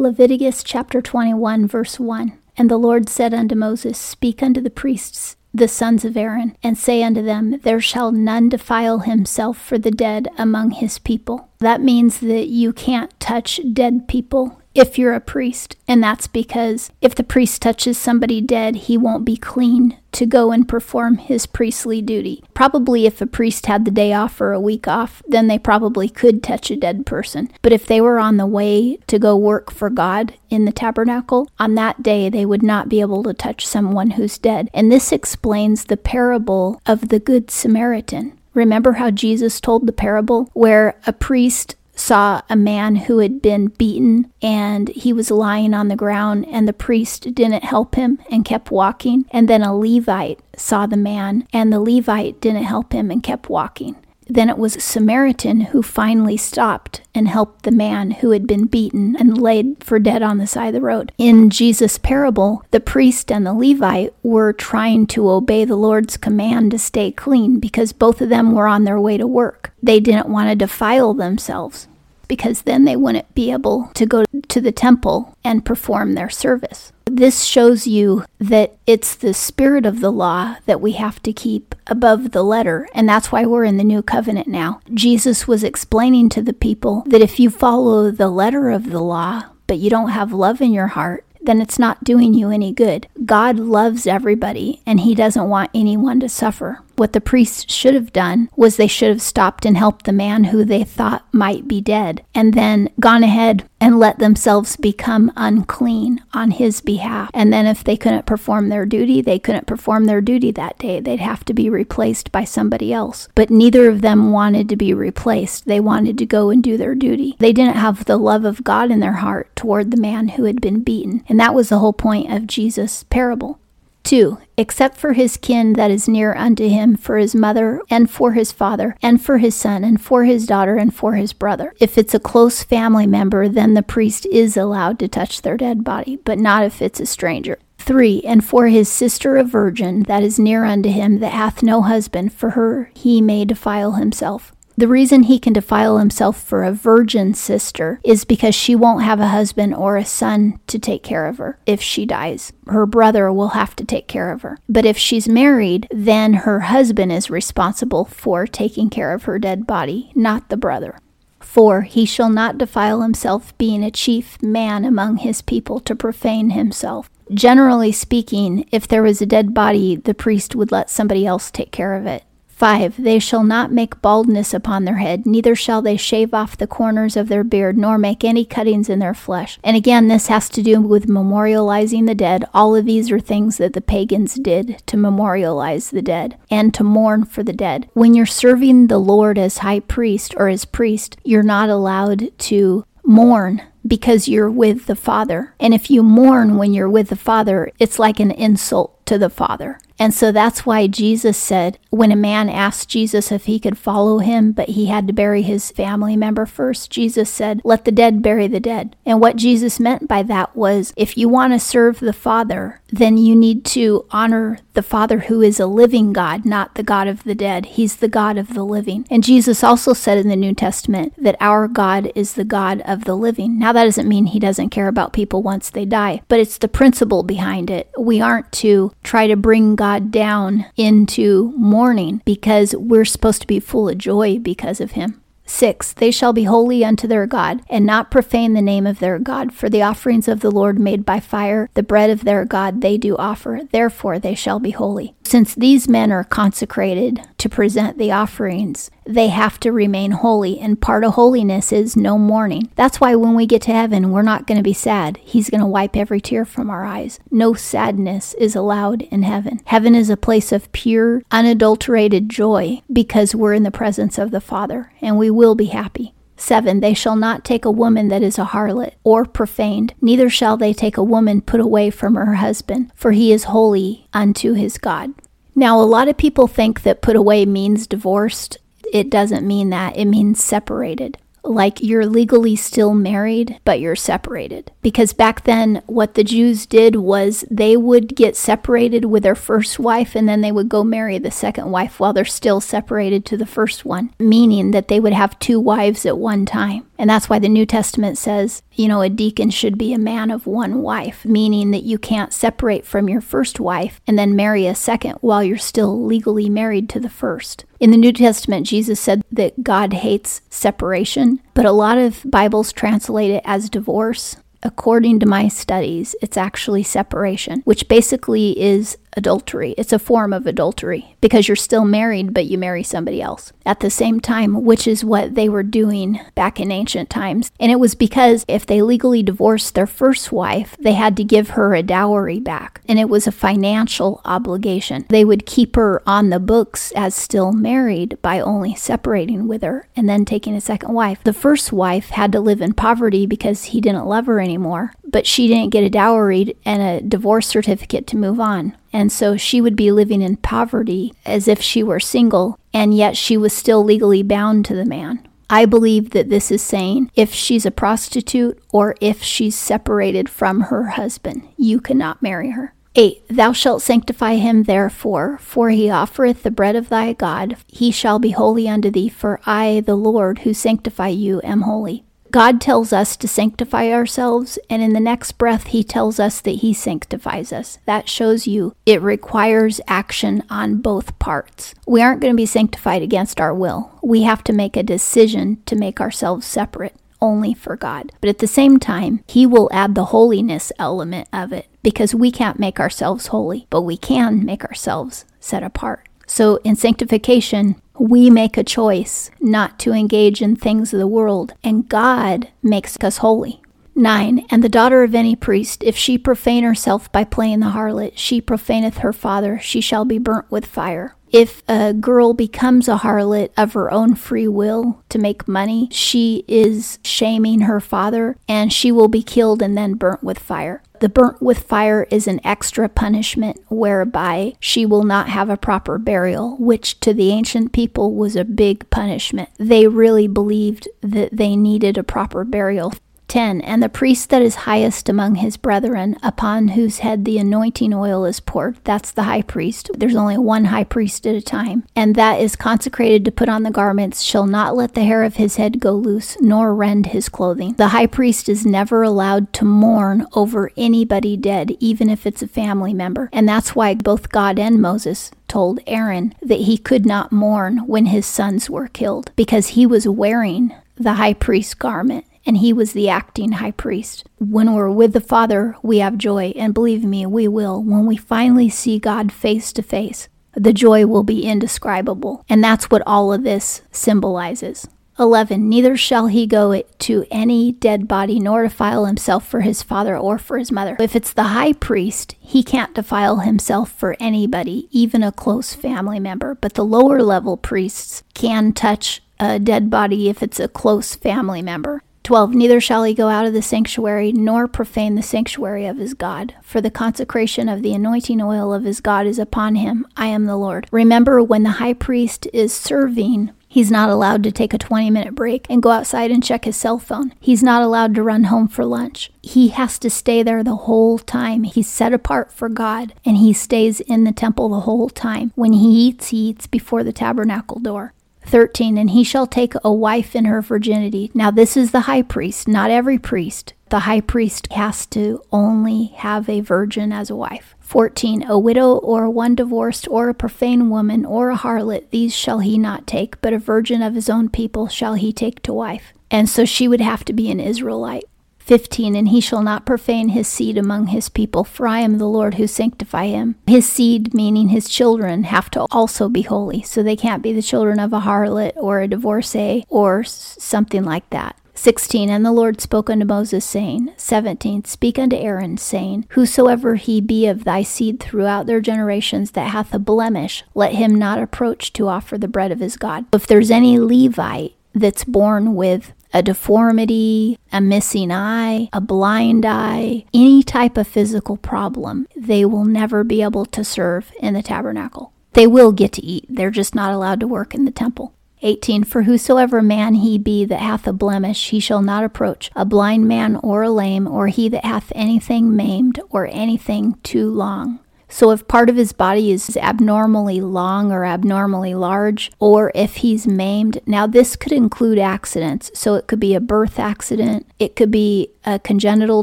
Leviticus chapter 21, verse 1. And the Lord said unto Moses, Speak unto the priests, the sons of Aaron, and say unto them, There shall none defile himself for the dead among his people. That means that you can't touch dead people if you're a priest. And that's because if the priest touches somebody dead, he won't be clean to go and perform his priestly duty. Probably if a priest had the day off or a week off, then they probably could touch a dead person. But if they were on the way to go work for God in the tabernacle, on that day they would not be able to touch someone who's dead. And this explains the parable of the Good Samaritan. Remember how Jesus told the parable where a priest saw a man who had been beaten and he was lying on the ground and the priest didn't help him and kept walking and then a levite saw the man and the levite didn't help him and kept walking then it was a Samaritan who finally stopped and helped the man who had been beaten and laid for dead on the side of the road. In Jesus' parable, the priest and the Levite were trying to obey the Lord's command to stay clean because both of them were on their way to work. They didn't want to defile themselves because then they wouldn't be able to go to the temple and perform their service. This shows you that it's the spirit of the law that we have to keep above the letter, and that's why we're in the new covenant now. Jesus was explaining to the people that if you follow the letter of the law, but you don't have love in your heart, then it's not doing you any good. God loves everybody and he doesn't want anyone to suffer. What the priests should have done was they should have stopped and helped the man who they thought might be dead, and then gone ahead and let themselves become unclean on his behalf. And then if they couldn't perform their duty, they couldn't perform their duty that day. They'd have to be replaced by somebody else. But neither of them wanted to be replaced. They wanted to go and do their duty. They didn't have the love of God in their heart toward the man who had been beaten. And that was the whole point of Jesus' parable. 2. Except for his kin that is near unto him, for his mother, and for his father, and for his son, and for his daughter, and for his brother. If it's a close family member, then the priest is allowed to touch their dead body, but not if it's a stranger. 3. And for his sister a virgin that is near unto him that hath no husband, for her he may defile himself. The reason he can defile himself for a virgin sister is because she won't have a husband or a son to take care of her if she dies. Her brother will have to take care of her. But if she's married, then her husband is responsible for taking care of her dead body, not the brother. For He shall not defile himself, being a chief man among his people, to profane himself. Generally speaking, if there was a dead body, the priest would let somebody else take care of it. 5. They shall not make baldness upon their head, neither shall they shave off the corners of their beard, nor make any cuttings in their flesh. And again, this has to do with memorializing the dead. All of these are things that the pagans did to memorialize the dead and to mourn for the dead. When you're serving the Lord as high priest or as priest, you're not allowed to mourn because you're with the Father. And if you mourn when you're with the Father, it's like an insult to the Father. And so that's why Jesus said, when a man asked Jesus if he could follow him, but he had to bury his family member first, Jesus said, Let the dead bury the dead. And what Jesus meant by that was, if you want to serve the Father, then you need to honor the Father who is a living God, not the God of the dead. He's the God of the living. And Jesus also said in the New Testament that our God is the God of the living. Now, that doesn't mean he doesn't care about people once they die, but it's the principle behind it. We aren't to try to bring God down into mourning because we're supposed to be full of joy because of him. 6. They shall be holy unto their God, and not profane the name of their God. For the offerings of the Lord made by fire, the bread of their God they do offer. Therefore they shall be holy. Since these men are consecrated to present the offerings, they have to remain holy, and part of holiness is no mourning. That's why when we get to heaven, we're not going to be sad. He's going to wipe every tear from our eyes. No sadness is allowed in heaven. Heaven is a place of pure, unadulterated joy because we're in the presence of the Father, and we will be happy. 7. They shall not take a woman that is a harlot or profaned, neither shall they take a woman put away from her husband, for he is holy unto his God. Now, a lot of people think that put away means divorced it doesn't mean that. It means separated. like you're legally still married, but you're separated. Because back then, what the Jews did was they would get separated with their first wife and then they would go marry the second wife while they're still separated to the first one, meaning that they would have two wives at one time. And that's why the New Testament says, you know, a deacon should be a man of one wife, meaning that you can't separate from your first wife and then marry a second while you're still legally married to the first. In the New Testament, Jesus said that God hates separation, but a lot of Bibles translate it as divorce. According to my studies, it's actually separation, which basically is adultery. It's a form of adultery because you're still married, but you marry somebody else at the same time, which is what they were doing back in ancient times. And it was because if they legally divorced their first wife, they had to give her a dowry back, and it was a financial obligation. They would keep her on the books as still married by only separating with her and then taking a second wife. The first wife had to live in poverty because he didn't love her anymore, but she didn't get a dowry and a divorce certificate to move on. And so she would be living in poverty as if she were single, and yet she was still legally bound to the man. I believe that this is saying if she's a prostitute or if she's separated from her husband, you cannot marry her. 8. Thou shalt sanctify him therefore, for he offereth the bread of thy God. He shall be holy unto thee, for I, the Lord, who sanctify you, am holy. God tells us to sanctify ourselves, and in the next breath, He tells us that He sanctifies us. That shows you it requires action on both parts. We aren't going to be sanctified against our will. We have to make a decision to make ourselves separate only for God. But at the same time, He will add the holiness element of it because we can't make ourselves holy, but we can make ourselves set apart. So in sanctification, we make a choice not to engage in things of the world, and God makes us holy. 9. And the daughter of any priest, if she profane herself by playing the harlot, she profaneth her father, she shall be burnt with fire. If a girl becomes a harlot of her own free will to make money, she is shaming her father and she will be killed and then burnt with fire. The burnt with fire is an extra punishment whereby she will not have a proper burial, which to the ancient people was a big punishment. They really believed that they needed a proper burial. 10. And the priest that is highest among his brethren, upon whose head the anointing oil is poured, that's the high priest. There's only one high priest at a time. And that is consecrated to put on the garments, shall not let the hair of his head go loose, nor rend his clothing. The high priest is never allowed to mourn over anybody dead, even if it's a family member. And that's why both God and Moses told Aaron that he could not mourn when his sons were killed because he was wearing the high priest garment and he was the acting high priest. When we're with the Father, we have joy, and believe me, we will. When we finally see God face to face, the joy will be indescribable. And that's what all of this symbolizes. 11. Neither shall he go to any dead body, nor defile himself for his father or for his mother. If it's the high priest, he can't defile himself for anybody, even a close family member. But the lower level priests can touch a dead body if it's a close family member. 12 Neither shall he go out of the sanctuary, nor profane the sanctuary of his God, for the consecration of the anointing oil of his God is upon him. I am the Lord. Remember, when the high priest is serving, He's not allowed to take a 20 minute break and go outside and check his cell phone. He's not allowed to run home for lunch. He has to stay there the whole time. He's set apart for God and he stays in the temple the whole time. When he eats, he eats before the tabernacle door. 13 And he shall take a wife in her virginity. Now, this is the high priest, not every priest. The high priest has to only have a virgin as a wife. 14 A widow or one divorced or a profane woman or a harlot, these shall he not take, but a virgin of his own people shall he take to wife. And so she would have to be an Israelite. 15 And he shall not profane his seed among his people, for I am the Lord who sanctify him. His seed, meaning his children, have to also be holy, so they can't be the children of a harlot or a divorcee or something like that. 16 And the Lord spoke unto Moses, saying, 17 Speak unto Aaron, saying, Whosoever he be of thy seed throughout their generations that hath a blemish, let him not approach to offer the bread of his God. If there's any Levite that's born with a deformity, a missing eye, a blind eye, any type of physical problem, they will never be able to serve in the tabernacle. They will get to eat, they're just not allowed to work in the temple. 18 For whosoever man he be that hath a blemish, he shall not approach a blind man or a lame, or he that hath anything maimed, or anything too long. So, if part of his body is abnormally long or abnormally large, or if he's maimed, now this could include accidents. So, it could be a birth accident, it could be a congenital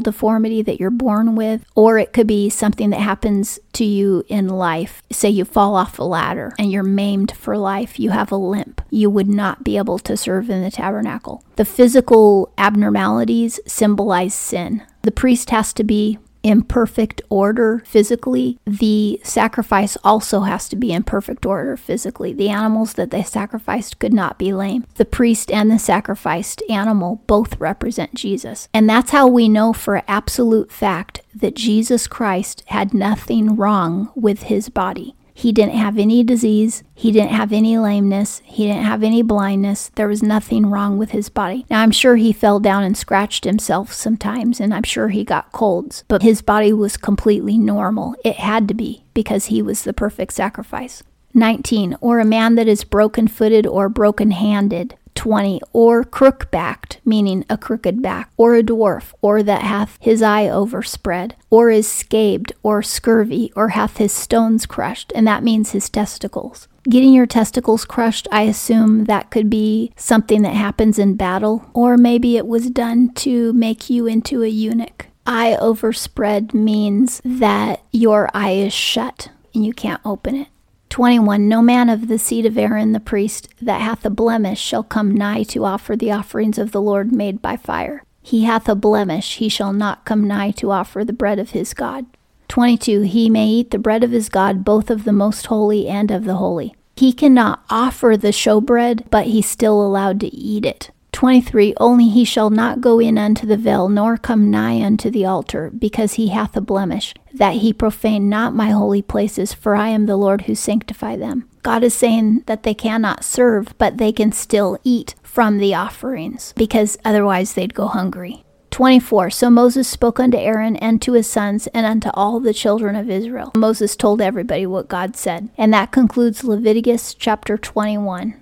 deformity that you're born with, or it could be something that happens to you in life. Say you fall off a ladder and you're maimed for life, you have a limp, you would not be able to serve in the tabernacle. The physical abnormalities symbolize sin. The priest has to be in perfect order physically, the sacrifice also has to be in perfect order physically. The animals that they sacrificed could not be lame. The priest and the sacrificed animal both represent Jesus. And that's how we know for absolute fact that Jesus Christ had nothing wrong with his body. He didn't have any disease. He didn't have any lameness. He didn't have any blindness. There was nothing wrong with his body. Now, I'm sure he fell down and scratched himself sometimes, and I'm sure he got colds, but his body was completely normal. It had to be because he was the perfect sacrifice. 19. Or a man that is broken footed or broken handed. 20, or crook backed, meaning a crooked back, or a dwarf, or that hath his eye overspread, or is scabbed, or scurvy, or hath his stones crushed, and that means his testicles. Getting your testicles crushed, I assume that could be something that happens in battle, or maybe it was done to make you into a eunuch. Eye overspread means that your eye is shut and you can't open it. 21 No man of the seed of Aaron the priest that hath a blemish shall come nigh to offer the offerings of the Lord made by fire. He hath a blemish, he shall not come nigh to offer the bread of his God. 22 He may eat the bread of his God, both of the most holy and of the holy. He cannot offer the showbread, but he's still allowed to eat it. 23 Only he shall not go in unto the veil, nor come nigh unto the altar, because he hath a blemish, that he profane not my holy places, for I am the Lord who sanctify them. God is saying that they cannot serve, but they can still eat from the offerings, because otherwise they'd go hungry. 24 So Moses spoke unto Aaron and to his sons and unto all the children of Israel. Moses told everybody what God said. And that concludes Leviticus chapter 21.